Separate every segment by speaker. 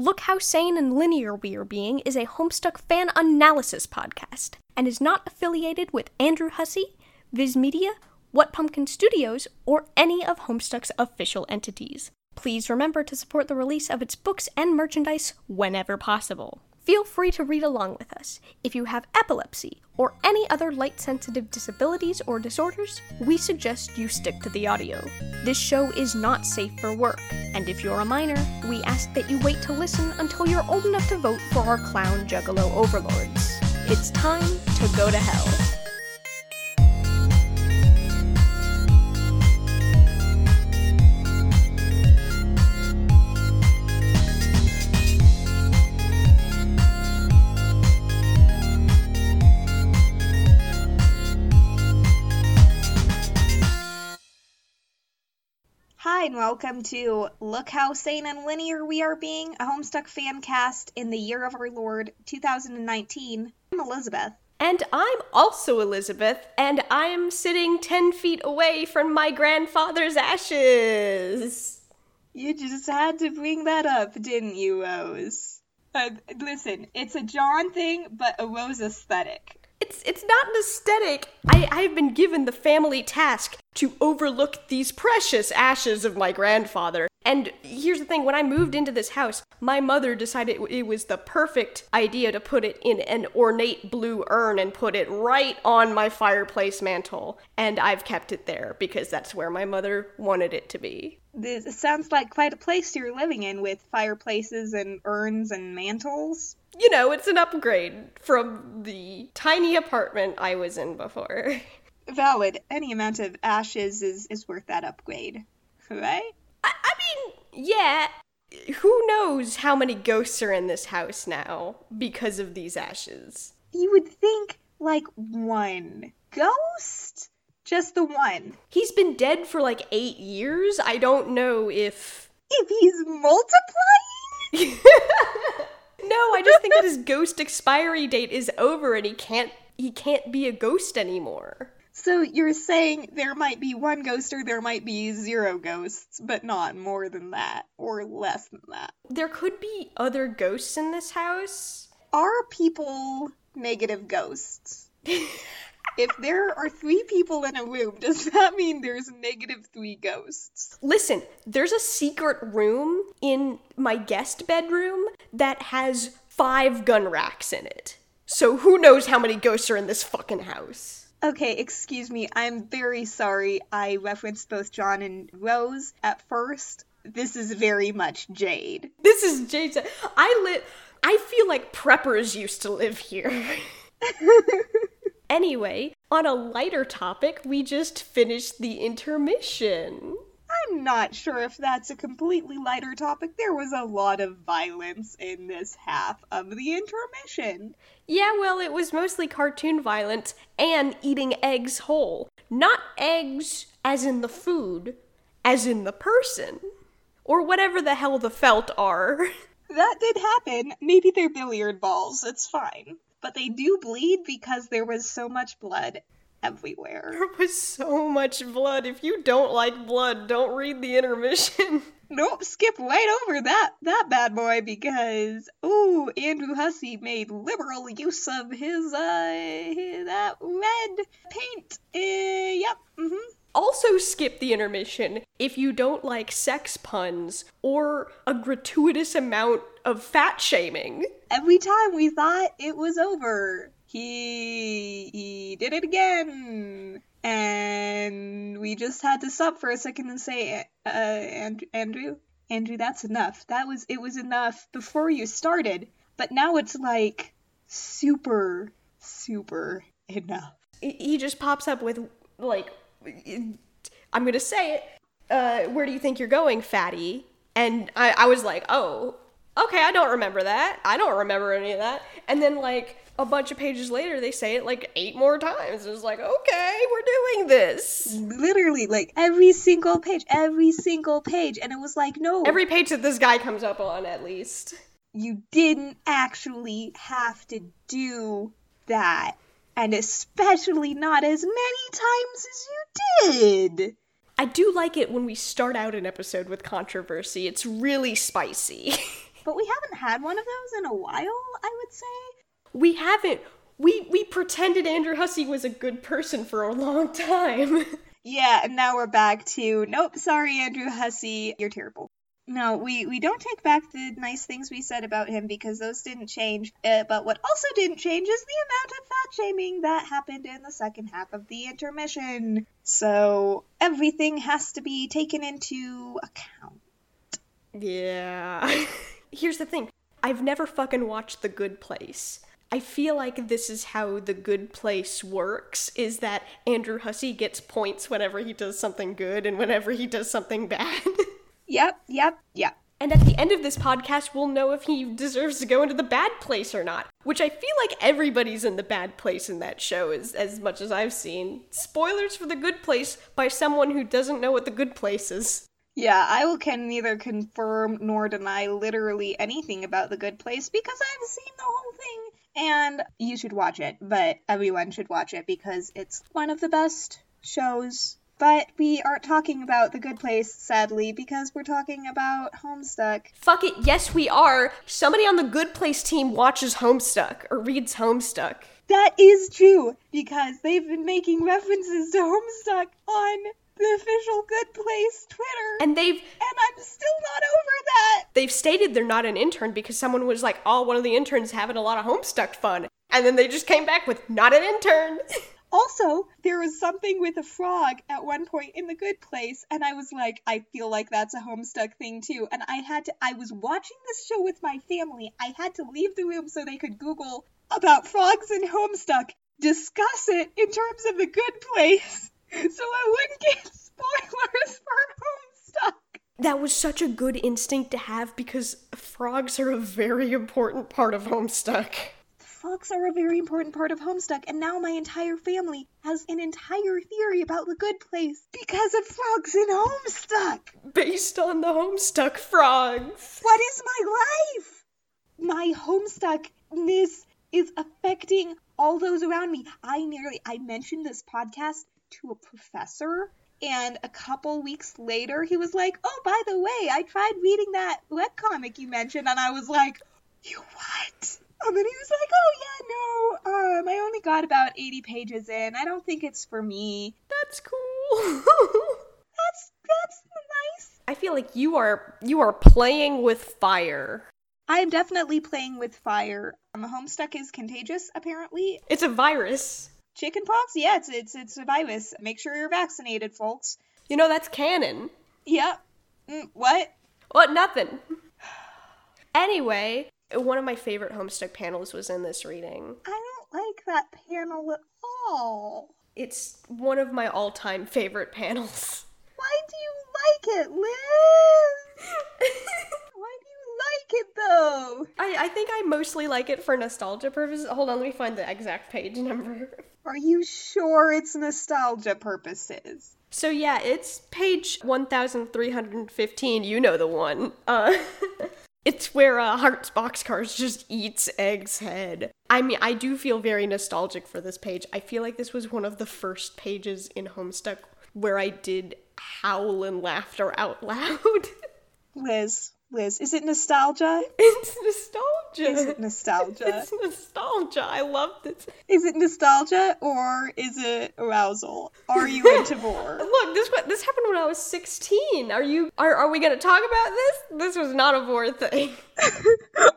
Speaker 1: Look How Sane and Linear We Are Being is a Homestuck fan analysis podcast and is not affiliated with Andrew Hussie, Viz Media, What Pumpkin Studios, or any of Homestuck's official entities. Please remember to support the release of its books and merchandise whenever possible. Feel free to read along with us. If you have epilepsy or any other light sensitive disabilities or disorders, we suggest you stick to the audio. This show is not safe for work, and if you're a minor, we ask that you wait to listen until you're old enough to vote for our clown juggalo overlords. It's time to go to hell.
Speaker 2: And welcome to Look How Sane and Linear We Are Being, a Homestuck fan cast in the year of our Lord 2019. I'm Elizabeth.
Speaker 1: And I'm also Elizabeth, and I'm sitting 10 feet away from my grandfather's ashes.
Speaker 2: You just had to bring that up, didn't you, Rose? Uh, listen, it's a John thing, but a Rose aesthetic.
Speaker 1: It's it's not an aesthetic. I, I've been given the family task to overlook these precious ashes of my grandfather. And here's the thing when I moved into this house, my mother decided it was the perfect idea to put it in an ornate blue urn and put it right on my fireplace mantle. And I've kept it there because that's where my mother wanted it to be.
Speaker 2: This sounds like quite a place you're living in with fireplaces and urns and mantles.
Speaker 1: You know, it's an upgrade from the tiny apartment I was in before.
Speaker 2: Valid. Any amount of ashes is, is worth that upgrade. Right?
Speaker 1: I, I mean, yeah. Who knows how many ghosts are in this house now because of these ashes?
Speaker 2: You would think, like, one ghost? Just the one.
Speaker 1: He's been dead for like eight years. I don't know if.
Speaker 2: If he's multiplying?
Speaker 1: no, I just think that his ghost expiry date is over and he can't he can't be a ghost anymore.
Speaker 2: So you're saying there might be one ghost or there might be zero ghosts, but not more than that or less than that.
Speaker 1: There could be other ghosts in this house.
Speaker 2: Are people negative ghosts? if there are three people in a room, does that mean there's negative three ghosts?
Speaker 1: Listen, there's a secret room in my guest bedroom that has five gun racks in it. So who knows how many ghosts are in this fucking house?
Speaker 2: Okay, excuse me. I'm very sorry. I referenced both John and Rose at first. This is very much Jade.
Speaker 1: This is Jade. I live. I feel like preppers used to live here. Anyway, on a lighter topic, we just finished the intermission.
Speaker 2: I'm not sure if that's a completely lighter topic. There was a lot of violence in this half of the intermission.
Speaker 1: Yeah, well, it was mostly cartoon violence and eating eggs whole. Not eggs as in the food, as in the person. Or whatever the hell the felt are.
Speaker 2: That did happen. Maybe they're billiard balls. It's fine but they do bleed because there was so much blood everywhere.
Speaker 1: There was so much blood. If you don't like blood, don't read the intermission.
Speaker 2: Nope, skip right over that that bad boy because ooh, Andrew Hussie made liberal use of his uh his, that red paint. Uh, yep. Mm-hmm.
Speaker 1: Also, skip the intermission if you don't like sex puns or a gratuitous amount of fat shaming.
Speaker 2: Every time we thought it was over, he he did it again, and we just had to stop for a second and say, uh, Andrew, Andrew, that's enough. That was it was enough before you started, but now it's like super, super enough.
Speaker 1: He just pops up with like, I'm gonna say it. Uh, where do you think you're going, fatty? And I, I was like, oh, okay, I don't remember that. I don't remember any of that. And then like a bunch of pages later, they say it like eight more times. It's like, okay, we're doing this.
Speaker 2: Literally, like every single page, every single page. And it was like, no.
Speaker 1: Every page that this guy comes up on, at least.
Speaker 2: You didn't actually have to do that. And especially not as many times as you did.
Speaker 1: I do like it when we start out an episode with controversy. It's really spicy.
Speaker 2: but we haven't had one of those in a while, I would say.
Speaker 1: We haven't. We we pretended Andrew Hussie was a good person for a long time.
Speaker 2: Yeah, and now we're back to nope, sorry, Andrew Hussie, you're terrible. No, we, we don't take back the nice things we said about him because those didn't change. Uh, but what also didn't change is the amount of fat shaming that happened in the second half of the intermission. So everything has to be taken into account.
Speaker 1: Yeah. Here's the thing I've never fucking watched The Good Place. I feel like this is how The Good Place works is that Andrew Hussie gets points whenever he does something good and whenever he does something bad.
Speaker 2: Yep, yep, yep.
Speaker 1: And at the end of this podcast, we'll know if he deserves to go into the bad place or not. Which I feel like everybody's in the bad place in that show, as, as much as I've seen. Spoilers for the good place by someone who doesn't know what the good place is.
Speaker 2: Yeah, I can neither confirm nor deny literally anything about the good place because I've seen the whole thing. And you should watch it, but everyone should watch it because it's one of the best shows but we aren't talking about The Good Place, sadly, because we're talking about Homestuck.
Speaker 1: Fuck it, yes, we are. Somebody on the Good Place team watches Homestuck or reads Homestuck.
Speaker 2: That is true, because they've been making references to Homestuck on the official Good Place Twitter.
Speaker 1: And they've
Speaker 2: and I'm still not over that.
Speaker 1: They've stated they're not an intern because someone was like, "Oh, one of the interns having a lot of Homestuck fun." And then they just came back with not an intern.
Speaker 2: Also, there was something with a frog at one point in the good place, and I was like, I feel like that's a Homestuck thing too. And I had to, I was watching this show with my family. I had to leave the room so they could Google about frogs and Homestuck, discuss it in terms of the good place, so I wouldn't get spoilers for Homestuck.
Speaker 1: That was such a good instinct to have because frogs are a very important part of Homestuck
Speaker 2: frogs are a very important part of Homestuck, and now my entire family has an entire theory about the good place because of frogs in Homestuck.
Speaker 1: Based on the Homestuck frogs.
Speaker 2: What is my life? My Homestuckness is affecting all those around me. I nearly I mentioned this podcast to a professor and a couple weeks later he was like, "Oh, by the way, I tried reading that webcomic you mentioned." And I was like, "You what?" And then he was like, "Oh yeah, no, um, I only got about eighty pages in. I don't think it's for me."
Speaker 1: That's cool.
Speaker 2: that's that's nice.
Speaker 1: I feel like you are you are playing with fire.
Speaker 2: I am definitely playing with fire. Um, Homestuck is contagious, apparently.
Speaker 1: It's a virus.
Speaker 2: Chickenpox? Yeah, it's it's it's a virus. Make sure you're vaccinated, folks.
Speaker 1: You know that's canon.
Speaker 2: Yep. Mm, what?
Speaker 1: What? Nothing. anyway, one of my favorite Homestuck panels was in this reading.
Speaker 2: I don't like that panel at all.
Speaker 1: It's one of my all time favorite panels.
Speaker 2: Why do you like it, Liz? Why do you like it though?
Speaker 1: I, I think I mostly like it for nostalgia purposes. Hold on, let me find the exact page number.
Speaker 2: Are you sure it's nostalgia purposes?
Speaker 1: So yeah, it's page 1315. You know the one. Uh It's where uh, Hearts Boxcars just eats Egg's head. I mean, I do feel very nostalgic for this page. I feel like this was one of the first pages in Homestuck where I did howl and laughter out loud.
Speaker 2: Liz, Liz, is it nostalgia?
Speaker 1: It's nostalgia.
Speaker 2: Is it nostalgia?
Speaker 1: It's nostalgia. I love this.
Speaker 2: Is it nostalgia or is it arousal? Are you into more?
Speaker 1: Look, this this happened when I was 16. Are you are are we going to talk about this? This was not a vor thing.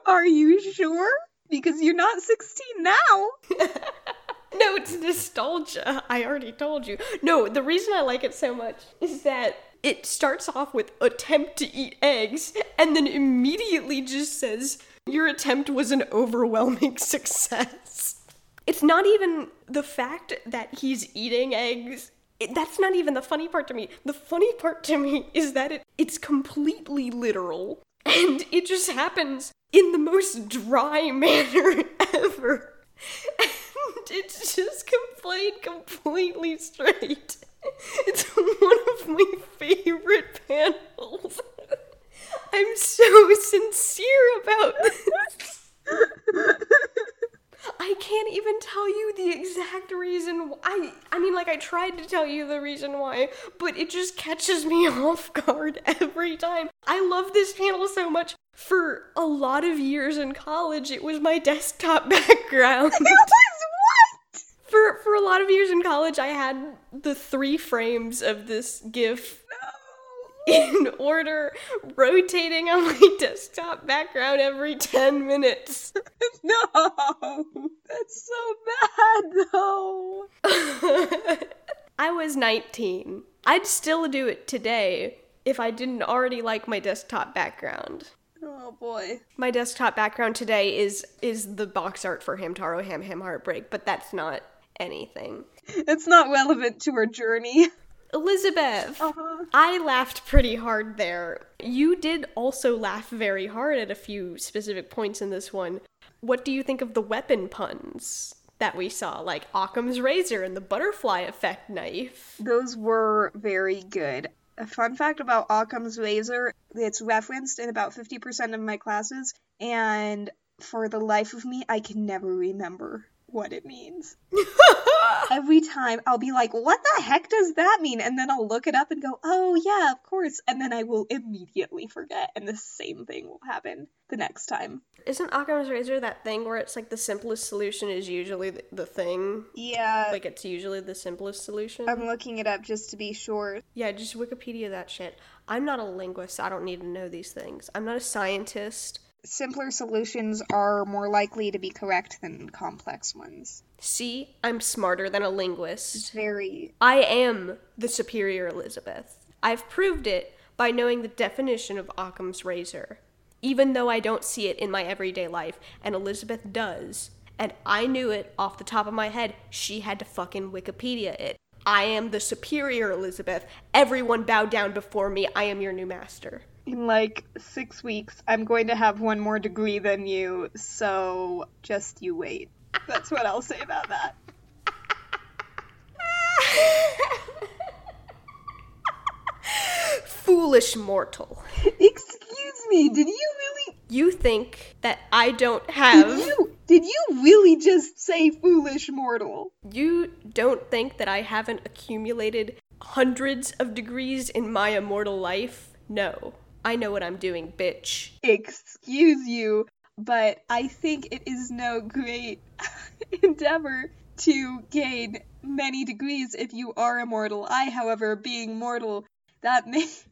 Speaker 2: are you sure? Because you're not 16 now.
Speaker 1: no, it's nostalgia. I already told you. No, the reason I like it so much is that it starts off with attempt to eat eggs and then immediately just says your attempt was an overwhelming success. It's not even the fact that he's eating eggs. It, that's not even the funny part to me. The funny part to me is that it, it's completely literal. And it just happens in the most dry manner ever. And it's just played completely straight. It's one of my favorite panels. I'm so sincere about this. I can't even tell you the exact reason. I I mean, like I tried to tell you the reason why, but it just catches me off guard every time. I love this panel so much. For a lot of years in college, it was my desktop background.
Speaker 2: It was what?
Speaker 1: for for a lot of years in college, I had the three frames of this GIF in order, rotating on my desktop background every 10 minutes.
Speaker 2: No. That's so bad though.
Speaker 1: I was 19. I'd still do it today if I didn't already like my desktop background.
Speaker 2: Oh boy.
Speaker 1: My desktop background today is is the box art for Hamtaro Ham Ham Heartbreak, but that's not anything.
Speaker 2: It's not relevant to our journey.
Speaker 1: Elizabeth,
Speaker 2: Uh-huh.
Speaker 1: I laughed pretty hard there. You did also laugh very hard at a few specific points in this one. What do you think of the weapon puns that we saw, like Occam's razor and the butterfly effect knife?
Speaker 2: Those were very good. A fun fact about Occam's razor, it's referenced in about 50% of my classes, and for the life of me, I can never remember what it means. Every time I'll be like, what the heck does that mean? And then I'll look it up and go, oh yeah, of course. And then I will immediately forget, and the same thing will happen the next time.
Speaker 1: Isn't Occam's razor that thing where it's like the simplest solution is usually the, the thing?
Speaker 2: Yeah,
Speaker 1: Like it's usually the simplest solution?
Speaker 2: I'm looking it up just to be sure.
Speaker 1: yeah, just Wikipedia that shit. I'm not a linguist, I don't need to know these things. I'm not a scientist.
Speaker 2: Simpler solutions are more likely to be correct than complex ones.
Speaker 1: See, I'm smarter than a linguist.
Speaker 2: It's very.
Speaker 1: I am the superior Elizabeth. I've proved it by knowing the definition of Occam's razor, even though I don't see it in my everyday life, and Elizabeth does. And I knew it off the top of my head. She had to fucking Wikipedia it. I am the superior Elizabeth. Everyone bow down before me. I am your new master.
Speaker 2: In like six weeks, I'm going to have one more degree than you, so just you wait. That's what I'll say about that.
Speaker 1: Foolish mortal.
Speaker 2: Excuse me, did you really.
Speaker 1: You think that I don't have.
Speaker 2: Did you, did you really just say foolish mortal?
Speaker 1: You don't think that I haven't accumulated hundreds of degrees in my immortal life? No. I know what I'm doing, bitch.
Speaker 2: Excuse you, but I think it is no great endeavor to gain many degrees if you are immortal. I, however, being mortal, that makes.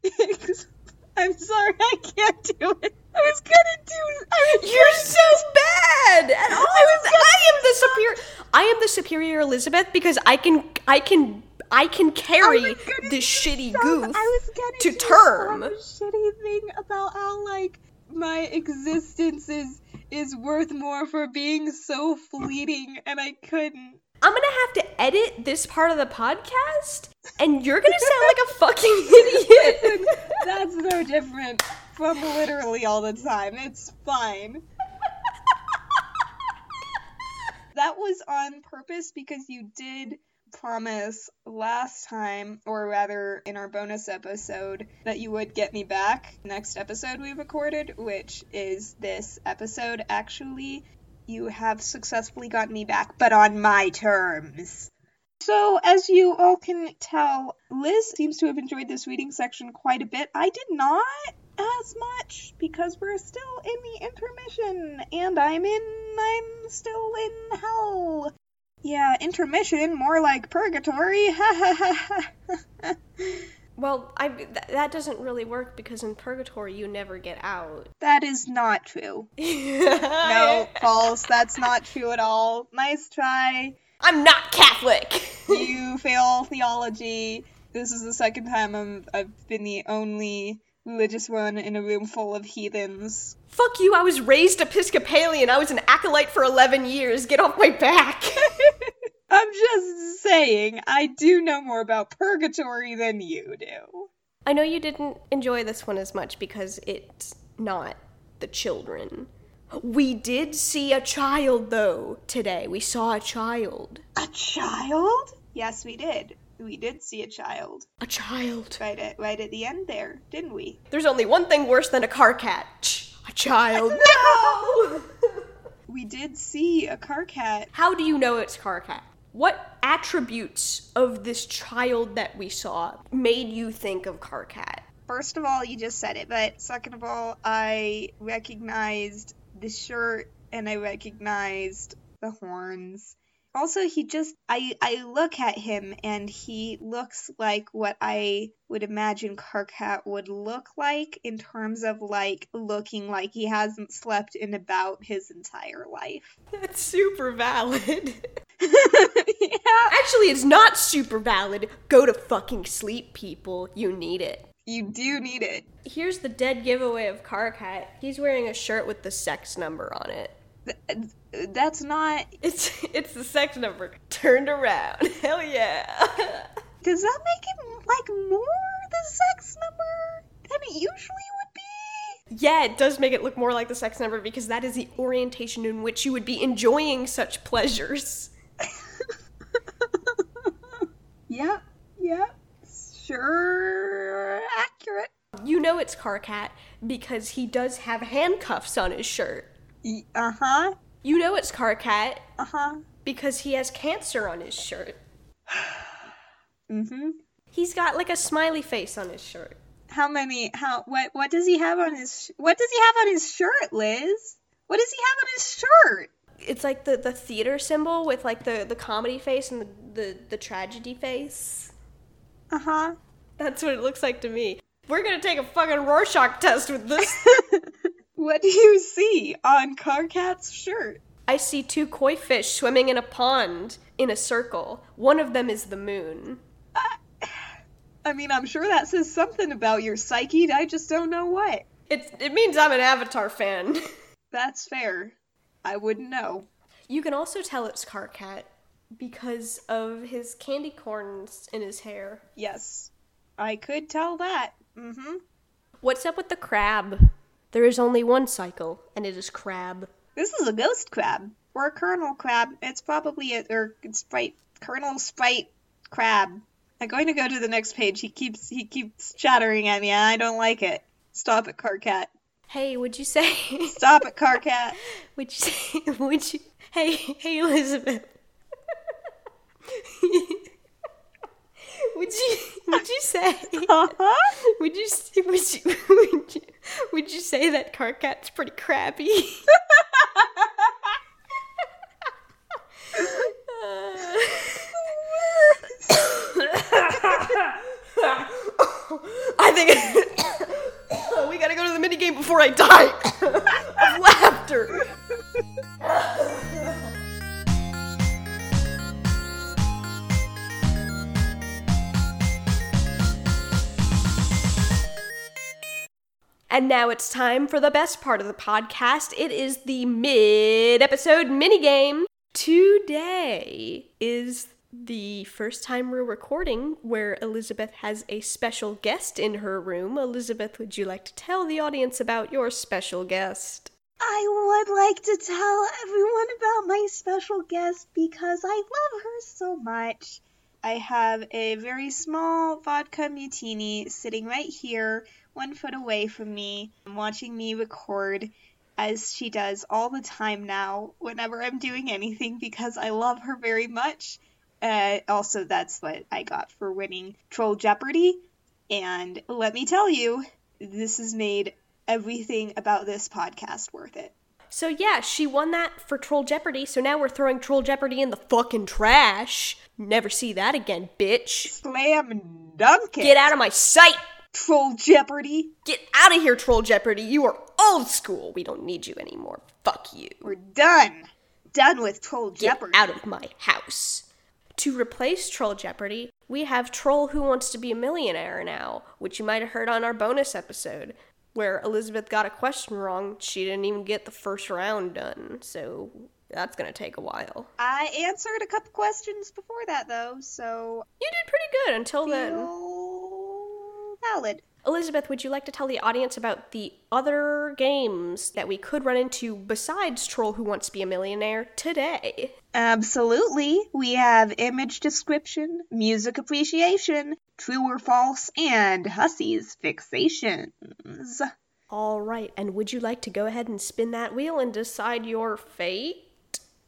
Speaker 2: I'm sorry, I can't do it. I was gonna do. I was
Speaker 1: You're
Speaker 2: gonna
Speaker 1: so bad at all.
Speaker 2: I was
Speaker 1: I am the superior. I am the superior Elizabeth because I can. I can. I can carry
Speaker 2: oh I
Speaker 1: this shitty goof
Speaker 2: I was gonna
Speaker 1: to term.
Speaker 2: Shitty thing about how like my existence is is worth more for being so fleeting, and I couldn't.
Speaker 1: I'm gonna have to edit this part of the podcast, and you're gonna sound like a fucking idiot.
Speaker 2: That's no different from literally all the time. It's fine. That was on purpose because you did promise last time, or rather in our bonus episode, that you would get me back next episode we recorded, which is this episode. Actually, you have successfully gotten me back, but on my terms. So, as you all can tell, Liz seems to have enjoyed this reading section quite a bit. I did not as much because we're still in the intermission and I'm in I'm still in hell. Yeah, intermission, more like purgatory. Ha ha ha ha.
Speaker 1: well, I th- that doesn't really work because in purgatory you never get out.
Speaker 2: That is not true.
Speaker 1: no,
Speaker 2: No, false. That's not true at all. Nice try.
Speaker 1: I'm not Catholic.
Speaker 2: You fail theology. This is the second time I'm, I've been the only religious one in a room full of heathens.
Speaker 1: Fuck you, I was raised Episcopalian. I was an acolyte for 11 years. Get off my back.
Speaker 2: I'm just saying, I do know more about purgatory than you do.
Speaker 1: I know you didn't enjoy this one as much because it's not the children. We did see a child, though, today. We saw a child.
Speaker 2: A child? Yes, we did. We did see a child
Speaker 1: A child.
Speaker 2: right at right at the end there, didn't we?
Speaker 1: There's only one thing worse than a Karkat. A child.
Speaker 2: No! We did see a Karkat.
Speaker 1: How do you know it's Karkat? What attributes of this child that we saw made you think of Karkat?
Speaker 2: First of all, you just said it, but second of all, I recognized the shirt and I recognized the horns. Also, he just I I look at him and he looks like what I would imagine Karkat would look like in terms of like looking like he hasn't slept in about his entire life.
Speaker 1: That's super valid.
Speaker 2: yeah.
Speaker 1: Actually, it's not super valid. Go to fucking sleep, people. You need it.
Speaker 2: You do need it.
Speaker 1: Here's the dead giveaway of Karkat. He's wearing a shirt with the sex number on it.
Speaker 2: Th- That's not.
Speaker 1: It's it's the sex number turned around. Hell yeah.
Speaker 2: Does that make it like more the sex number than it usually would be?
Speaker 1: yeah, it does make it look more like the sex number because that is the orientation in which you would be enjoying such pleasures.
Speaker 2: Yep, yep. Sure accurate.
Speaker 1: You know it's Karkat because he does have handcuffs on his shirt.
Speaker 2: Uh huh.
Speaker 1: You know it's Karkat
Speaker 2: Uh huh.
Speaker 1: because he has cancer on his shirt.
Speaker 2: Mm hmm.
Speaker 1: He's got like a smiley face on his shirt.
Speaker 2: How many? How? What? What does he have on his? sh- What does he have on his shirt, Liz? What does he have on his shirt?
Speaker 1: It's like the, the theater symbol with like the, the comedy face and the, the, the tragedy face.
Speaker 2: Uh huh.
Speaker 1: That's what it looks like to me. We're gonna take a fucking Rorschach test with this.
Speaker 2: what do you see on Karkat's shirt?
Speaker 1: I see two koi fish swimming in a pond in a circle. One of them is the moon.
Speaker 2: I mean, I'm sure that says something about your psyche. I just don't know what.
Speaker 1: It's, it means I'm an Avatar fan.
Speaker 2: That's fair. I wouldn't know.
Speaker 1: you can also tell it's Karkat because of his candy corns in his hair.
Speaker 2: Yes, I could tell that. Mm hmm.
Speaker 1: What's up with the crab? There is only one cycle, and it is crab.
Speaker 2: This is a ghost crab or a kernel crab. It's probably a or it's sprite kernel sprite crab. I'm going to go to the next page. He keeps he keeps chattering at me. and I don't like it. Stop it, Karkat.
Speaker 1: Hey, would you say?
Speaker 2: Stop it, Karkat.
Speaker 1: would you say? Would you? Hey, hey, Elizabeth. would you? Would you say?
Speaker 2: Uh-huh.
Speaker 1: Would you? Would you? Would you? Would you say that Karkat's pretty crabby? I think we gotta go to the minigame before I die of laughter. And now it's time for the best part of the podcast. It is the mid episode minigame. Today is the first time we're recording where Elizabeth has a special guest in her room. Elizabeth, would you like to tell the audience about your special guest?
Speaker 2: I would like to tell everyone about my special guest because I love her so much. I have a very small vodka mutini sitting right here, one foot away from me, watching me record as she does all the time now whenever I'm doing anything because I love her very much. Uh, also, that's what I got for winning Troll Jeopardy. And let me tell you, this has made everything about this podcast worth it.
Speaker 1: So, yeah, she won that for Troll Jeopardy, so now we're throwing Troll Jeopardy in the fucking trash. Never see that again, bitch.
Speaker 2: Slam dunk it.
Speaker 1: Get out of my sight!
Speaker 2: Troll Jeopardy.
Speaker 1: Get out of here, Troll Jeopardy. You are old school. We don't need you anymore. Fuck you.
Speaker 2: We're done. Done with Troll
Speaker 1: Get
Speaker 2: Jeopardy.
Speaker 1: out of my house. To replace Troll Jeopardy, we have Troll Who Wants to Be a Millionaire now, which you might have heard on our bonus episode, where Elizabeth got a question wrong. She didn't even get the first round done, so that's gonna take a while.
Speaker 2: I answered a couple questions before that though, so
Speaker 1: You did pretty good until then.
Speaker 2: valid.
Speaker 1: Elizabeth, would you like to tell the audience about the other games that we could run into besides Troll Who Wants to Be a Millionaire today?
Speaker 2: Absolutely. We have image description, music appreciation, true or false, and Hussie's fixations.
Speaker 1: All right, and would you like to go ahead and spin that wheel and decide your fate?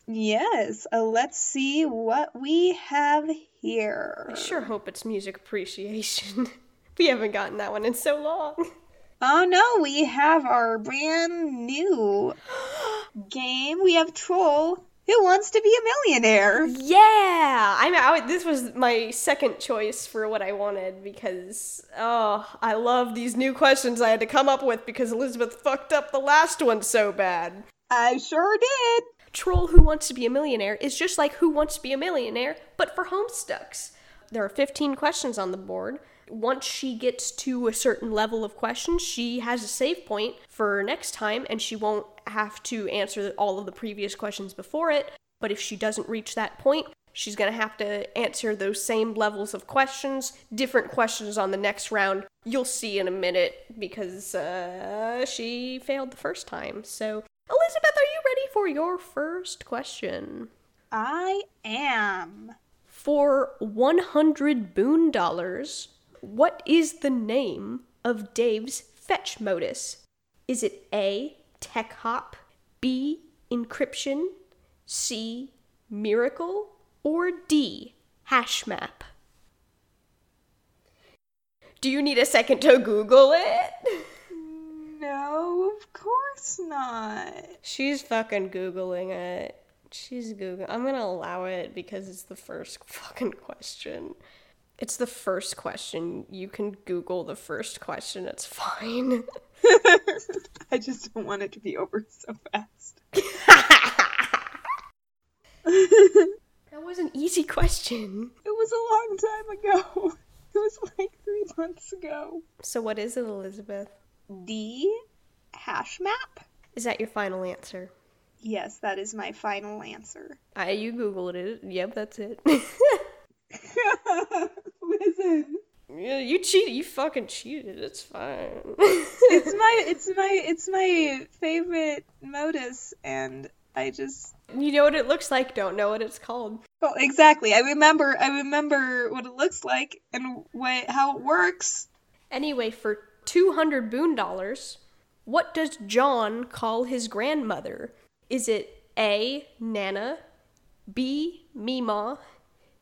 Speaker 2: Yes, uh, let's see what we have here.
Speaker 1: I sure hope it's music appreciation. we haven't gotten that one in so long.
Speaker 2: Oh no, we have our brand new game. We have Troll Who Wants to Be a Millionaire.
Speaker 1: Yeah, I mean, I, this was my second choice for what I wanted because oh, I love these new questions I had to come up with because Elizabeth fucked up the last one so bad.
Speaker 2: I sure did.
Speaker 1: Troll Who Wants to Be a Millionaire is just like Who Wants to Be a Millionaire, but for Homestucks. There are 15 questions on the board. Once she gets to a certain level of questions, she has a save point for next time, and she won't have to answer all of the previous questions before it. But if she doesn't reach that point, she's going to have to answer those same levels of questions, different questions on the next round. You'll see in a minute because uh, she failed the first time. So Elizabeth, are you ready for your first question?
Speaker 2: I am.
Speaker 1: For 100 boon dollars, what is the name of Dave's fetch modus? Is it A, tech hop, B, encryption, C, miracle, or D, hash map? Do you need a second to Google it?
Speaker 2: No, of course not.
Speaker 1: She's fucking Googling it. She's Googling. I'm gonna allow it because it's the first fucking question. It's the first question. You can Google the first question. It's fine.
Speaker 2: I just don't want it to be over so fast.
Speaker 1: that was an easy question.
Speaker 2: It was a long time ago. It was like three months ago.
Speaker 1: So, what is it, Elizabeth?
Speaker 2: D hash map?
Speaker 1: Is that your final answer?
Speaker 2: Yes, that is my final answer.
Speaker 1: I you googled it. Yep, that's it.
Speaker 2: Listen.
Speaker 1: Yeah, you cheated. You fucking cheated. It's fine.
Speaker 2: it's my it's my it's my favorite modus and I just
Speaker 1: You know what it looks like, don't know what it's called.
Speaker 2: Well, exactly. I remember I remember what it looks like and what how it works.
Speaker 1: Anyway, for 200 boon dollars, what does John call his grandmother? Is it A, Nana, B, Mima,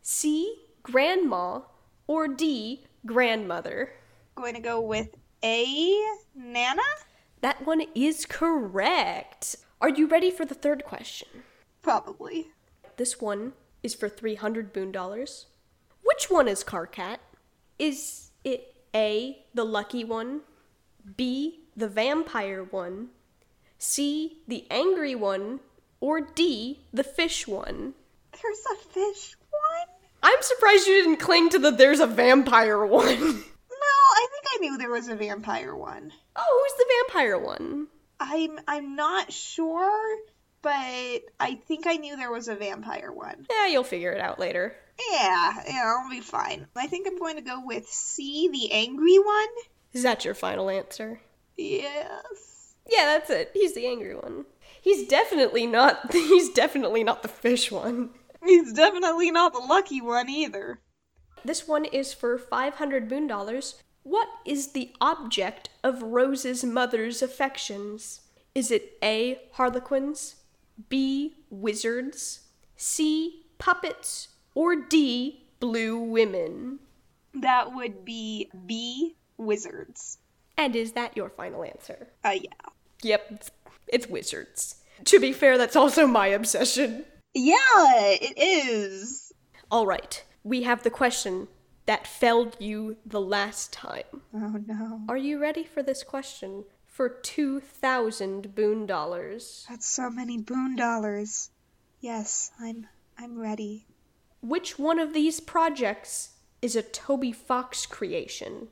Speaker 1: C, Grandma, or D, Grandmother?
Speaker 2: Going to go with A, Nana?
Speaker 1: That one is correct. Are you ready for the third question?
Speaker 2: Probably.
Speaker 1: This one is for 300 boon dollars. Which one is Karkat? Is it A, the lucky one, B, the vampire one, C, the angry one, or D, the fish one?
Speaker 2: There's a fish one?
Speaker 1: I'm surprised you didn't cling to the there's a vampire one.
Speaker 2: No, I think I knew there was a vampire one.
Speaker 1: Oh, who's the vampire one?
Speaker 2: I'm I'm not sure, but I think I knew there was a vampire one.
Speaker 1: Yeah, you'll figure it out later.
Speaker 2: Yeah, yeah, I'll be fine. I think I'm going to go with C, the angry one.
Speaker 1: Is that your final answer?
Speaker 2: Yes.
Speaker 1: Yeah, that's it. He's the angry one. He's definitely not he's definitely not the fish one.
Speaker 2: He's definitely not the lucky one either.
Speaker 1: This one is for 500 boon dollars. What is the object of Rose's mother's affections? Is it A. Harlequins, B. Wizards, C. Puppets, or D. Blue women?
Speaker 2: That would be B. Wizards.
Speaker 1: And is that your final answer?
Speaker 2: Uh, yeah.
Speaker 1: Yep, it's, it's wizards. To be fair, that's also my obsession.
Speaker 2: Yeah, it is.
Speaker 1: All right, we have the question that felled you the last time.
Speaker 2: Oh no.
Speaker 1: Are you ready for this question? For 2,000 boon dollars.
Speaker 2: That's so many boon dollars. Yes, I'm I'm ready.
Speaker 1: Which one of these projects is a Toby Fox creation?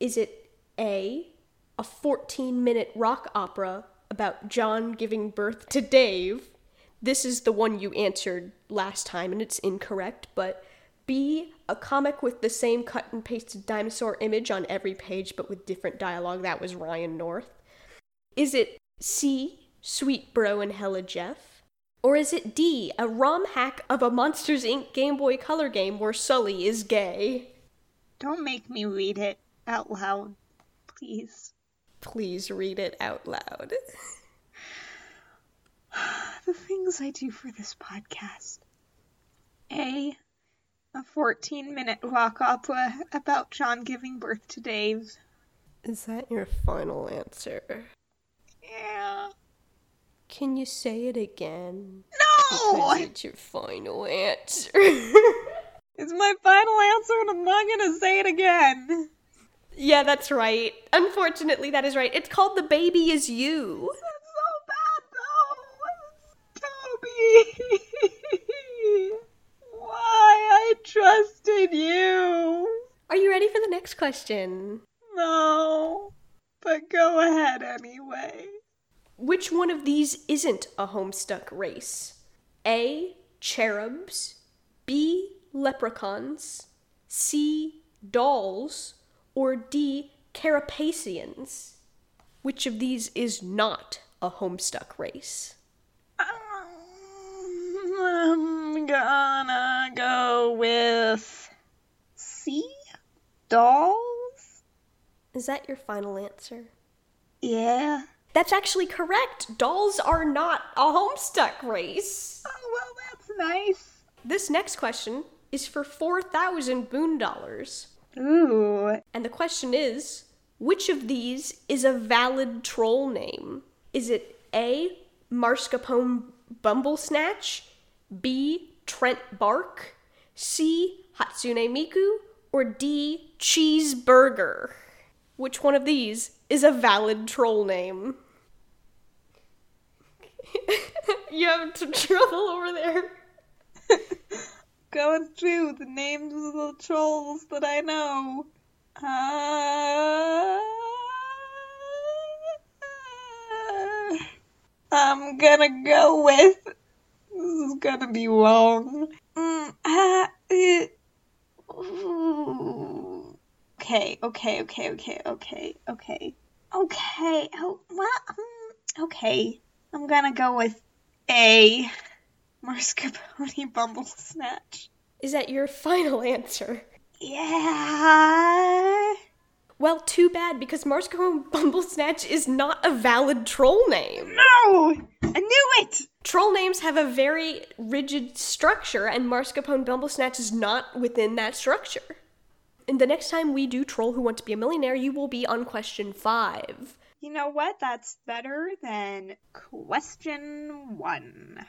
Speaker 1: Is it A, a 14 minute rock opera about John giving birth to Dave? This is the one you answered last time and it's incorrect, but B, a comic with the same cut and pasted dinosaur image on every page but with different dialogue. That was Ryan North. Is it C, Sweet Bro and Hella Jeff? Or is it D, a ROM hack of a Monsters Inc. Game Boy Color game where Sully is gay?
Speaker 2: Don't make me read it out loud, please.
Speaker 1: Please read it out loud.
Speaker 2: The things I do for this podcast. A. A 14 minute rock opera about John giving birth to Dave.
Speaker 1: Is that your final answer?
Speaker 2: Yeah.
Speaker 1: Can you say it again?
Speaker 2: No!
Speaker 1: Because it's your final answer.
Speaker 2: It's my final answer and I'm not gonna say it again.
Speaker 1: yeah, that's right. Unfortunately, that is right. It's called The Baby Is You.
Speaker 2: That's so bad though. Toby. Why I trusted you.
Speaker 1: Are you ready for the next question?
Speaker 2: No. But go ahead anyway.
Speaker 1: Which one of these isn't a homestuck race? A. Cherubs. B. Leprechauns. C. Dolls. Or D. Carapacians. Which of these is not a homestuck race?
Speaker 2: I'm gonna go with C. Dolls.
Speaker 1: Is that your final answer?
Speaker 2: Yeah.
Speaker 1: That's actually correct. Dolls are not a homestuck race.
Speaker 2: Oh well, that's nice.
Speaker 1: This next question is for 4,000 boon dollars.
Speaker 2: Ooh.
Speaker 1: And the question is which of these is a valid troll name? Is it A. Marscapone Bumblesnatch, B. Trent Bark, C. Hatsune Miku, or D. Cheeseburger? Which one of these is a valid troll name? you have t- trouble over there.
Speaker 2: Going through the names of the trolls that I know. Uh, I'm gonna go with. This is gonna be long. Mm, uh, ooh. okay, okay, okay, okay, okay, okay, okay. Oh, well, um, okay. I'm gonna go with A. Marscapone Bumblesnatch.
Speaker 1: Is that your final answer?
Speaker 2: Yeah.
Speaker 1: Well, too bad because Marscapone Bumblesnatch is not a valid troll name.
Speaker 2: No! I knew it!
Speaker 1: Troll names have a very rigid structure, and Marscapone Bumblesnatch is not within that structure. And the next time we do Troll Who Want to Be a Millionaire, you will be on question five.
Speaker 2: You know what? That's better than question one.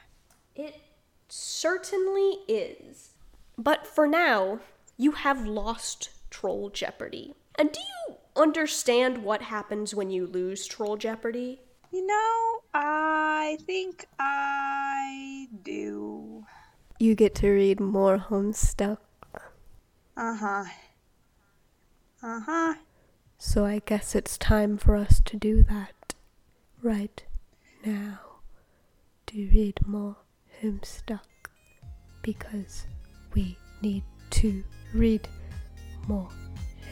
Speaker 1: It certainly is. But for now, you have lost Troll Jeopardy. And do you understand what happens when you lose Troll Jeopardy?
Speaker 2: You know, I think I do.
Speaker 1: You get to read more Homestuck.
Speaker 2: Uh huh. Uh huh.
Speaker 1: So I guess it's time for us to do that right now. To read more Homestuck. Because we need to read more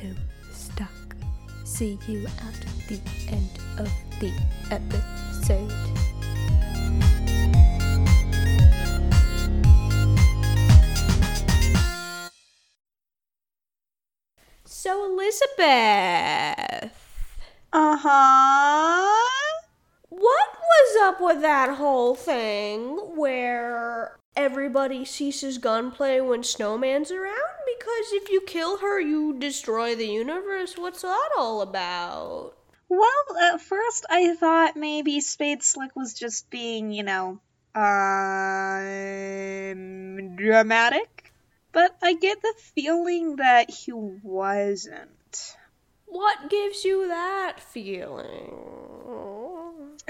Speaker 1: Homestuck. See you at the end of the episode. So, Elizabeth,
Speaker 2: Uh huh.
Speaker 1: what was up with that whole thing where everybody ceases gunplay when Snowman's around? Because if you kill her, you destroy the universe. What's that all about?
Speaker 2: Well, at first I thought maybe Spade Slick was just being, you know, um, dramatic. But I get the feeling that he wasn't.
Speaker 1: What gives you that feeling?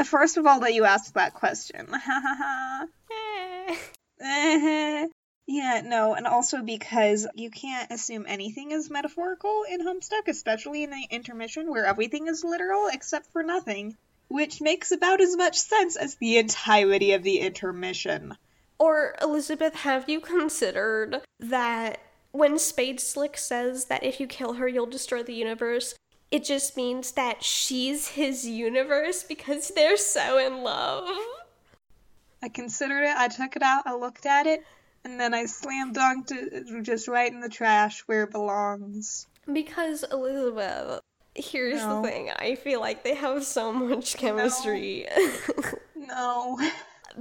Speaker 2: First of all, that you asked that question. Yeah, no, and also because you can't assume anything is metaphorical in Homestuck, especially in the intermission where everything is literal except for nothing, which makes about as much sense as the entirety of the intermission.
Speaker 1: Or, Elizabeth, have you considered that when Spade Slick says that if you kill her, you'll destroy the universe, it just means that she's his universe because they're so in love?
Speaker 2: I considered it, I took it out, I looked at it, and then I slam dunked it just right in the trash where it belongs.
Speaker 1: Because, Elizabeth, here's
Speaker 2: No.
Speaker 1: the thing I feel like they have so much chemistry.
Speaker 2: No.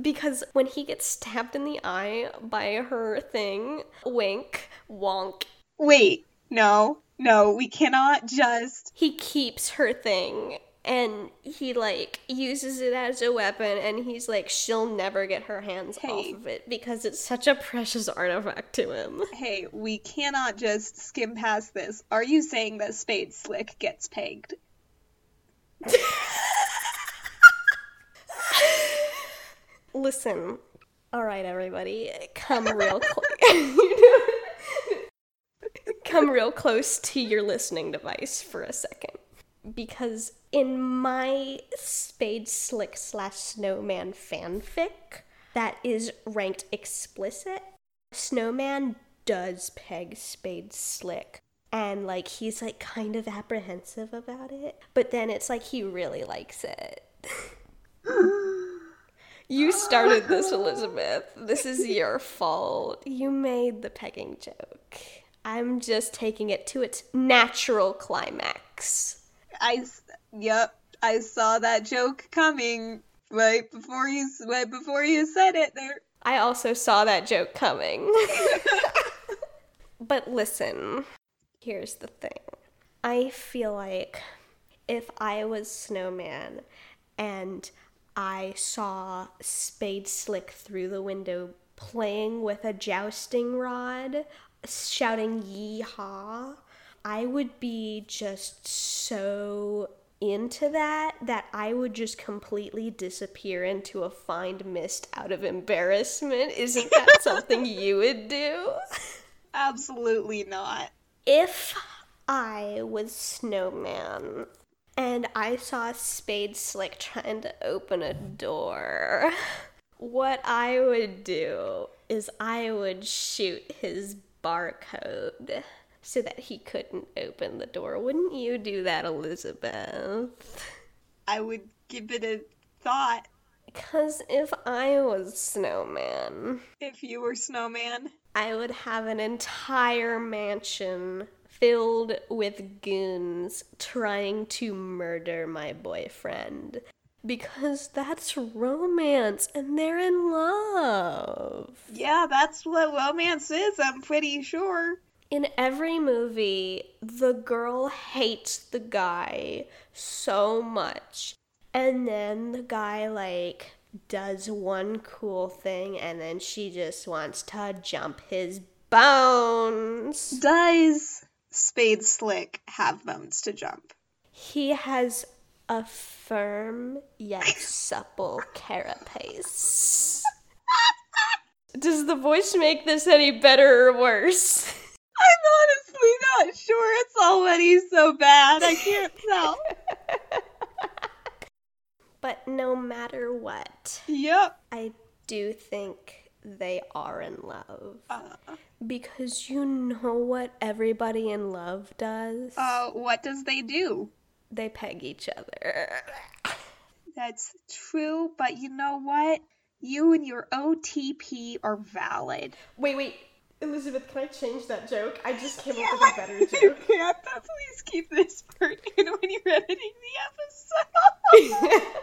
Speaker 1: because when he gets stabbed in the eye by her thing, wink, wonk,
Speaker 2: Wait, no, no, we cannot just.
Speaker 1: he keeps her thing and he like uses it as a weapon and he's like she'll never get her hands
Speaker 2: Hey.
Speaker 1: off of it because it's such a precious artifact to him.
Speaker 2: Hey, we cannot just skim past this. Are you saying that Spade Slick gets pegged?
Speaker 1: Listen. All right everybody, come real close. come real close to your listening device for a second. Because in my Spade Slick slash Snowman fanfic that is ranked explicit, Snowman does peg Spade Slick. And like he's like kind of apprehensive about it. But then it's like he really likes it. You started this, Elizabeth. This is your fault. You made the pegging joke. I'm just taking it to its natural climax.
Speaker 2: I, yep, I saw that joke coming right before you, right before you said it. There,
Speaker 1: I also saw that joke coming. but listen, here's the thing. I feel like if I was Snowman and I saw Spade Slick through the window playing with a jousting rod, shouting yeehaw, I would be just so into that that I would just completely disappear into a find mist out of embarrassment. Isn't that something you would do?
Speaker 2: absolutely not.
Speaker 1: If I was Snowman and I saw Spade Slick trying to open a door, what I would do is I would shoot his barcode so that he couldn't open the door. Wouldn't you do that, Elizabeth?
Speaker 2: I would give it a thought
Speaker 1: Because if I was Snowman,
Speaker 2: if you were Snowman.
Speaker 1: I would have an entire mansion filled with goons trying to murder my boyfriend. Because that's romance and they're in love.
Speaker 2: Yeah, that's what romance is, I'm pretty sure.
Speaker 1: In every movie, the girl hates the guy so much. And then the guy, like, does one cool thing and then she just wants to jump his bones.
Speaker 2: Does Spade Slick have bones to jump?
Speaker 1: He has a firm yet supple carapace. Does the voice make this any better or worse?
Speaker 2: I'm honestly not sure. It's already so bad. I can't tell.
Speaker 1: But no matter what,
Speaker 2: yep.
Speaker 1: I do think they are in love.
Speaker 2: Uh,
Speaker 1: Because you know what everybody in love does?
Speaker 2: uh, what does they do?
Speaker 1: They peg each other.
Speaker 2: That's true, but you know what? You and your OTP are valid.
Speaker 1: Wait, wait. Elizabeth, can I change that joke? I just came
Speaker 2: You
Speaker 1: up with a better joke.
Speaker 2: can't. Please keep this part in when you're editing the episode.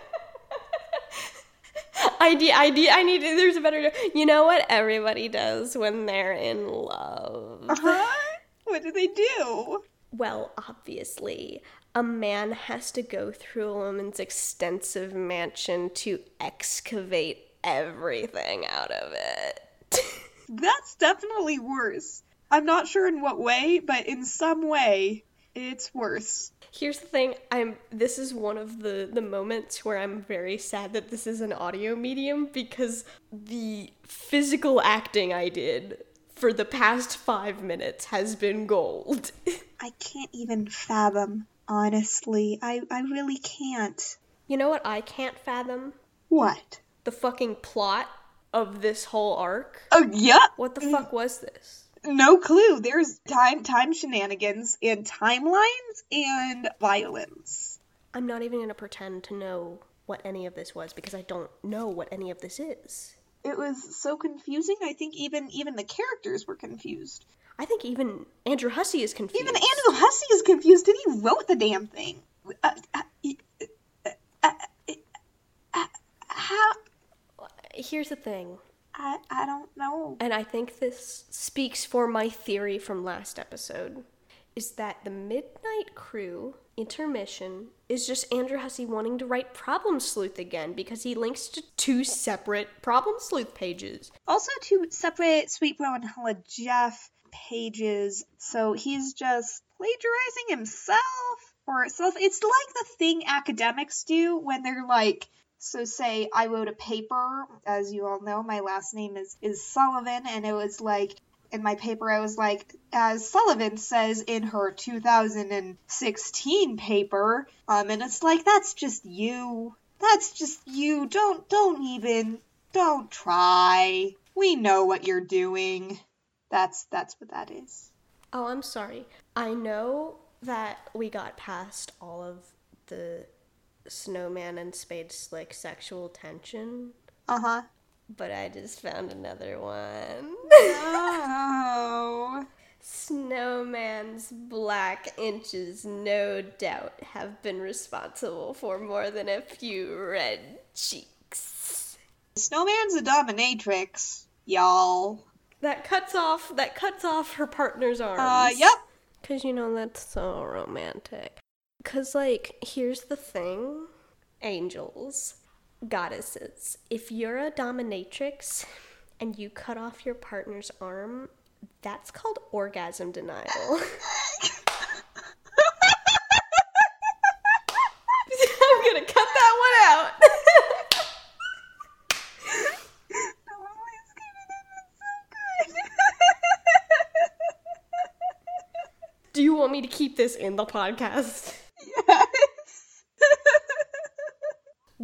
Speaker 1: I need, I need, I need, there's a better joke. You know what everybody does when they're in love?
Speaker 2: huh? What do they do?
Speaker 1: Well, obviously, a man has to go through a woman's extensive mansion to excavate everything out of it.
Speaker 2: That's definitely worse. I'm not sure in what way, but in some way, it's worse.
Speaker 1: Here's the thing, I'm this is one of the the moments where I'm very sad that this is an audio medium because the physical acting I did for the past 5 minutes has been gold.
Speaker 2: I can't even fathom, honestly. I, I really can't.
Speaker 1: you know what I can't fathom?
Speaker 2: What?
Speaker 1: The fucking plot of this whole arc.
Speaker 2: Oh, yeah.
Speaker 1: What the fuck was this?
Speaker 2: No clue. There's time time shenanigans and timelines and violence.
Speaker 1: I'm not even going to pretend to know what any of this was because I don't know what any of this is.
Speaker 2: It was so confusing. I think even even the characters were confused.
Speaker 1: I think even Andrew Hussie is confused.
Speaker 2: Even Andrew Hussie is confused, and he wrote the damn thing. Uh, uh, uh, uh, uh, uh, how?
Speaker 1: Here's the thing,
Speaker 2: I I don't know.
Speaker 1: and I think this speaks for my theory from last episode, is that the Midnight Crew intermission is just Andrew Hussie wanting to write Problem Sleuth again because he links to two separate Problem Sleuth pages.
Speaker 2: Also, two separate Sweetbro and Hella Jeff pages, so he's just plagiarizing himself or self. It's like the thing academics do when they're like, so say I wrote a paper, as you all know, my last name is is Sullivan, and it was like in my paper I was like, as Sullivan says in her 2016 paper, um, and it's like that's just you. That's just you. Don't don't even don't try. We know what you're doing. That's that's what that is.
Speaker 1: Oh, I'm sorry. I know that we got past all of the snowman and spade slick sexual tension,
Speaker 2: Uh huh.
Speaker 1: but I just found another one.
Speaker 2: Oh.
Speaker 1: Snowman's black inches, no doubt, have been responsible for more than a few red cheeks.
Speaker 2: Snowman's a dominatrix, y'all.
Speaker 1: That cuts off. That cuts off her partner's arms.
Speaker 2: Uh, yep.
Speaker 1: Cause you know that's so romantic. Cause like, here's the thing, angels, goddesses. If you're a dominatrix and you cut off your partner's arm, that's called orgasm denial. I'm gonna cut that one out. Do you want me to keep this in the podcast?
Speaker 2: yes.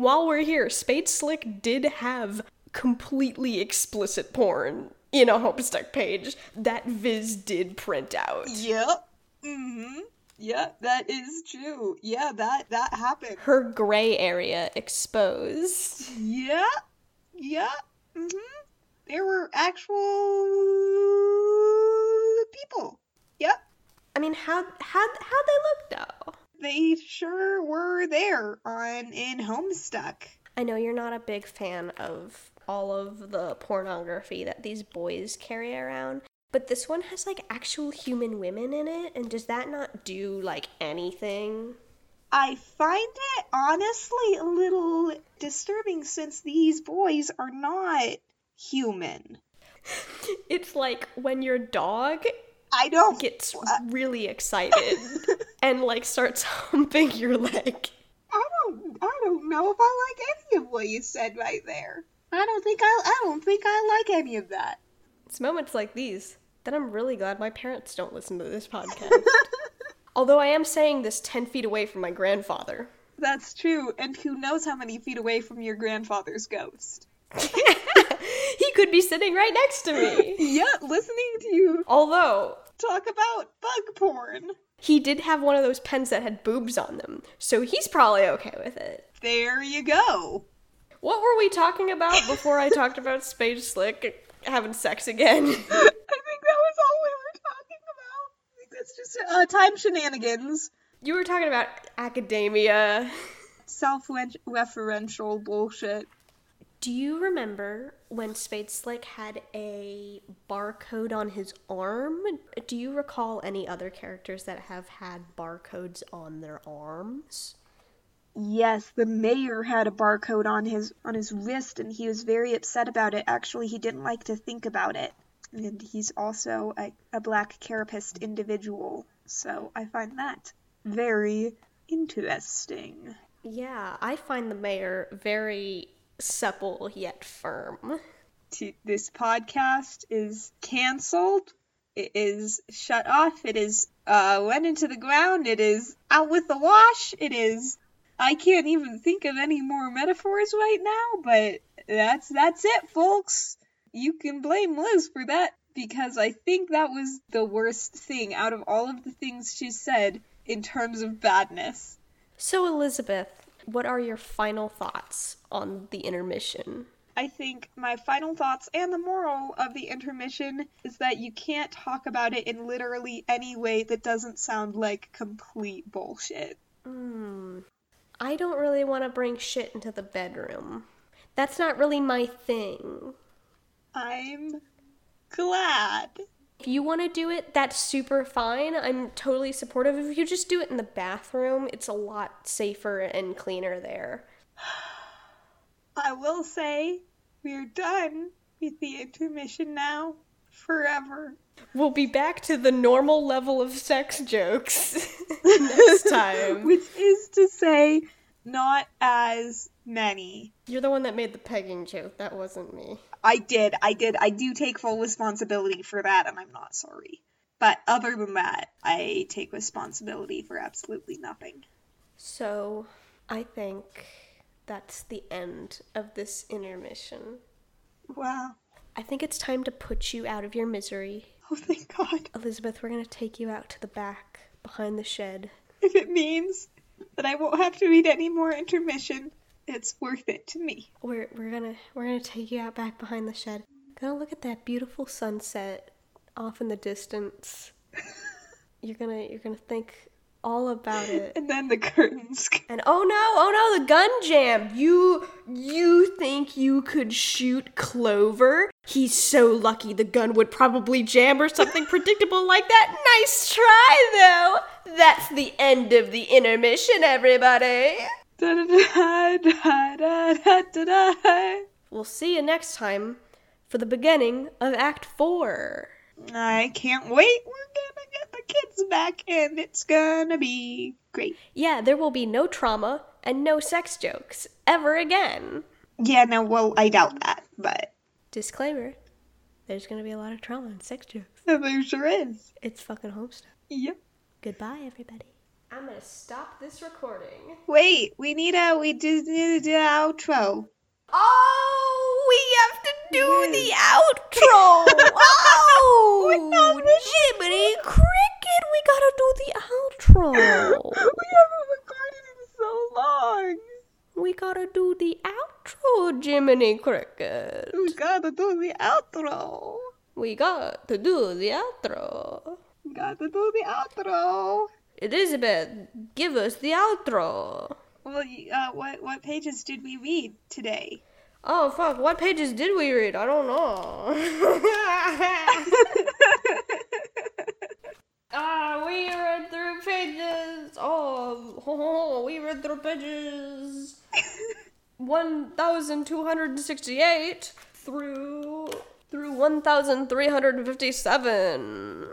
Speaker 1: While we're here, Spade Slick did have completely explicit porn in a Homestuck page that Viz did print out.
Speaker 2: yep. Mm-hmm. Yep, that is true. Yeah, that that happened.
Speaker 1: Her gray area exposed.
Speaker 2: Yeah. Yeah. Mm-hmm. There were actual people. Yep.
Speaker 1: I mean, how how how they look though?
Speaker 2: They sure were there on in Homestuck.
Speaker 1: I know you're not a big fan of all of the pornography that these boys carry around, but this one has like actual human women in it, and does that not do like anything?
Speaker 2: I find it honestly a little disturbing since these boys are not human.
Speaker 1: It's like when your dog
Speaker 2: I don't
Speaker 1: gets uh, really excited and like starts humping your leg.
Speaker 2: I don't I don't know if I like any of what you said right there. I don't think I I don't think I like any of that.
Speaker 1: It's moments like these that I'm really glad my parents don't listen to this podcast. Although I am saying this 10 feet away from my grandfather.
Speaker 2: That's true, and who knows how many feet away from your grandfather's ghost.
Speaker 1: he could be sitting right next to me.
Speaker 2: Yeah, listening to you
Speaker 1: Although,
Speaker 2: talk about bug porn.
Speaker 1: he did have one of those pens that had boobs on them, so he's probably okay with it.
Speaker 2: There you go.
Speaker 1: What were we talking about before I talked about Spade Slick having sex again?
Speaker 2: I think that was all we were talking about. I think that's just uh, time shenanigans.
Speaker 1: You were talking about academia.
Speaker 2: Self-referential bullshit.
Speaker 1: Do you remember when Spade Slick had a barcode on his arm? Do you recall any other characters that have had barcodes on their arms?
Speaker 2: Yes, the mayor had a barcode on his on his wrist and he was very upset about it. Actually, he didn't like to think about it. And he's also a, a black carapist individual. So I find that very interesting.
Speaker 1: Yeah, I find the mayor very supple yet firm.
Speaker 2: This podcast is canceled. It is shut off. It is uh, went into the ground. It is out with the wash. It is. I can't even think of any more metaphors right now, but that's that's it, folks. You can blame Liz for that because I think that was the worst thing out of all of the things she said in terms of badness.
Speaker 1: So, Elizabeth, what are your final thoughts on the intermission?
Speaker 2: I think my final thoughts and the moral of the intermission is that you can't talk about it in literally any way that doesn't sound like complete bullshit.
Speaker 1: Hmm. I don't really want to bring shit into the bedroom. That's not really my thing.
Speaker 2: I'm glad.
Speaker 1: If you want to do it, that's super fine. I'm totally supportive. If you just do it in the bathroom, it's a lot safer and cleaner there.
Speaker 2: I will say we're done with the intermission now. Forever.
Speaker 1: We'll be back to the normal level of sex jokes next time.
Speaker 2: Which is to say, not as many.
Speaker 1: You're the one that made the pegging joke. That wasn't me.
Speaker 2: I did. I did. I do take full responsibility for that, and I'm not sorry. But other than that, I take responsibility for absolutely nothing.
Speaker 1: So, I think that's the end of this intermission.
Speaker 2: Wow.
Speaker 1: I think it's time to put you out of your misery.
Speaker 2: Oh, thank God.
Speaker 1: Elizabeth, we're gonna take you out to the back, behind the shed.
Speaker 2: If it means that I won't have to read any more intermission, it's worth it to me.
Speaker 1: We're we're gonna we're gonna take you out back behind the shed. Gonna look at that beautiful sunset off in the distance. you're gonna you're gonna think all about it.
Speaker 2: And then the curtains.
Speaker 1: And oh no, oh no, the gun jam. You you think you could shoot Clover? He's so lucky the gun would probably jam or something predictable like that. Nice try though. That's the end of the intermission, everybody. We'll see you next time for the beginning of Act 4.
Speaker 2: I can't wait. We're gonna get the kids back and it's gonna be great.
Speaker 1: Yeah, there will be no trauma and no sex jokes ever again.
Speaker 2: Yeah, no, well, I doubt that, but.
Speaker 1: Disclaimer there's gonna be a lot of trauma and sex jokes.
Speaker 2: There sure is.
Speaker 1: It's fucking Homestuck.
Speaker 2: Yep.
Speaker 1: Goodbye, everybody. I'm gonna stop this recording.
Speaker 2: Wait, we need a we do need to do an outro.
Speaker 1: Oh, we have to do the outro. oh, Jiminy Cricket, we gotta do the outro.
Speaker 2: we haven't recorded in so long.
Speaker 1: We gotta do the outro, Jiminy Cricket.
Speaker 2: We gotta do the outro.
Speaker 1: We got to do the outro.
Speaker 2: We gotta do the outro.
Speaker 1: Elizabeth, give us the outro.
Speaker 2: Well, uh, what what pages did we read today?
Speaker 1: Oh fuck, what pages did we read? I don't know. Ah, we read through pages. Oh, ho, ho, we read through pages 1268 through through 1357.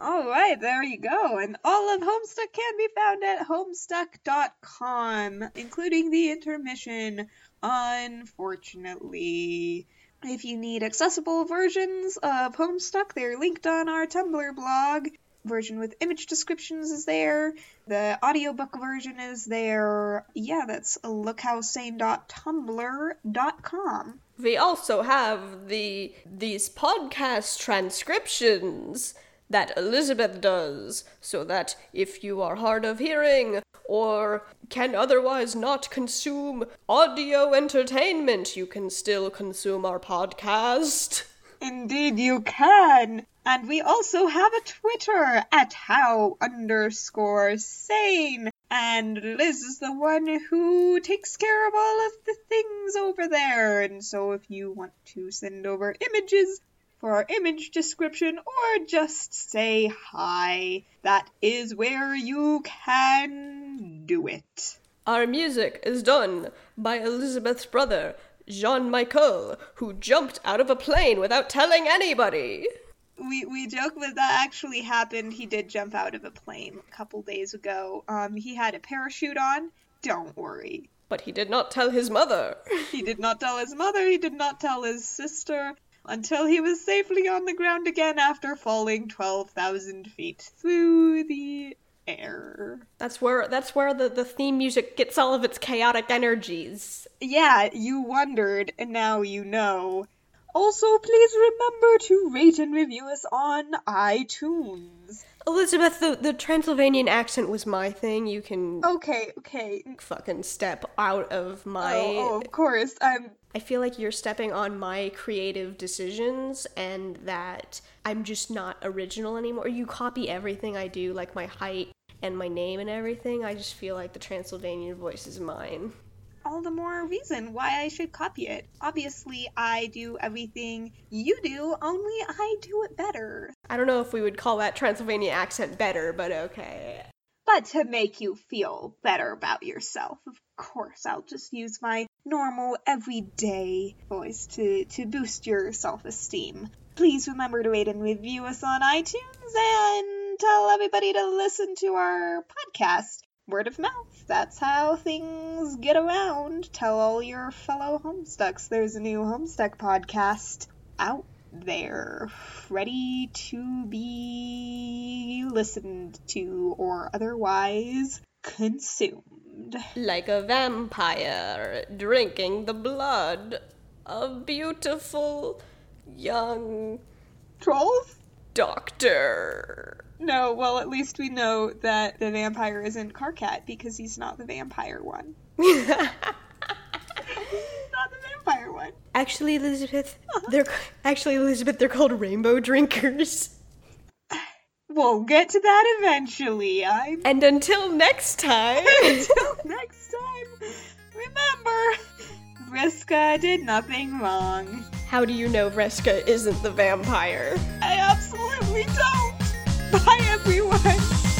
Speaker 2: All right, there you go. And all of Homestuck can be found at homestuck.com, including the intermission, unfortunately. If you need accessible versions of Homestuck, they're linked on our Tumblr blog. Version with image descriptions is there. The audiobook version is there. Yeah, that's lookhowsane.tumblr.com.
Speaker 1: We also have the these podcast transcriptions that Elizabeth does, so that if you are hard of hearing or can otherwise not consume audio entertainment, you can still consume our podcast.
Speaker 2: Indeed, you can. And we also have a Twitter at how underscore sane. And Liz is the one who takes care of all of the things over there. And so if you want to send over images for our image description or just say hi, that is where you can do it.
Speaker 1: Our music is done by Elizabeth's brother, Jean Michael, who jumped out of a plane without telling anybody.
Speaker 2: we we joke, but that actually happened. He did jump out of a plane a couple days ago. Um, he had a parachute on. Don't worry.
Speaker 1: But he did not tell his mother.
Speaker 2: He did not tell his mother. He did not tell his sister until he was safely on the ground again after falling twelve thousand feet through the air.
Speaker 1: That's where that's where the, the theme music gets all of its chaotic energies.
Speaker 2: Yeah, you wondered, and now you know. Also, please remember to rate and review us on iTunes.
Speaker 1: Elizabeth, the, the Transylvanian accent was my thing. You can
Speaker 2: Okay, okay.
Speaker 1: fucking step out of my.
Speaker 2: Oh, oh, of course. I'm
Speaker 1: I feel like you're stepping on my creative decisions and that I'm just not original anymore. You copy everything I do, like my height and my name and everything. I just feel like the Transylvanian voice is mine.
Speaker 2: all the more reason why I should copy it. Obviously, I do everything you do, only I do it better.
Speaker 1: I don't know if we would call that Transylvania accent better, but okay.
Speaker 2: But to make you feel better about yourself, of course, I'll just use my normal, everyday voice to, to boost your self esteem. Please remember to rate and review us on iTunes and tell everybody to listen to our podcast word of mouth. That's how things get around. Tell all your fellow Homestucks there's a new Homestuck podcast out there, ready to be listened to or otherwise consumed.
Speaker 1: Like a vampire drinking the blood of beautiful young
Speaker 2: trolls?
Speaker 1: Doctor.
Speaker 2: No, well, at least we know that the vampire isn't Karkat because he's not the vampire one. he's not the vampire one.
Speaker 1: Actually, Elizabeth, uh-huh. they're actually Elizabeth. They're called rainbow drinkers.
Speaker 2: We'll get to that eventually. I'm.
Speaker 1: And until next time.
Speaker 2: until next time, remember, Vriska did nothing wrong.
Speaker 1: How do you know Vriska isn't the vampire?
Speaker 2: I absolutely don't. Bye, everyone.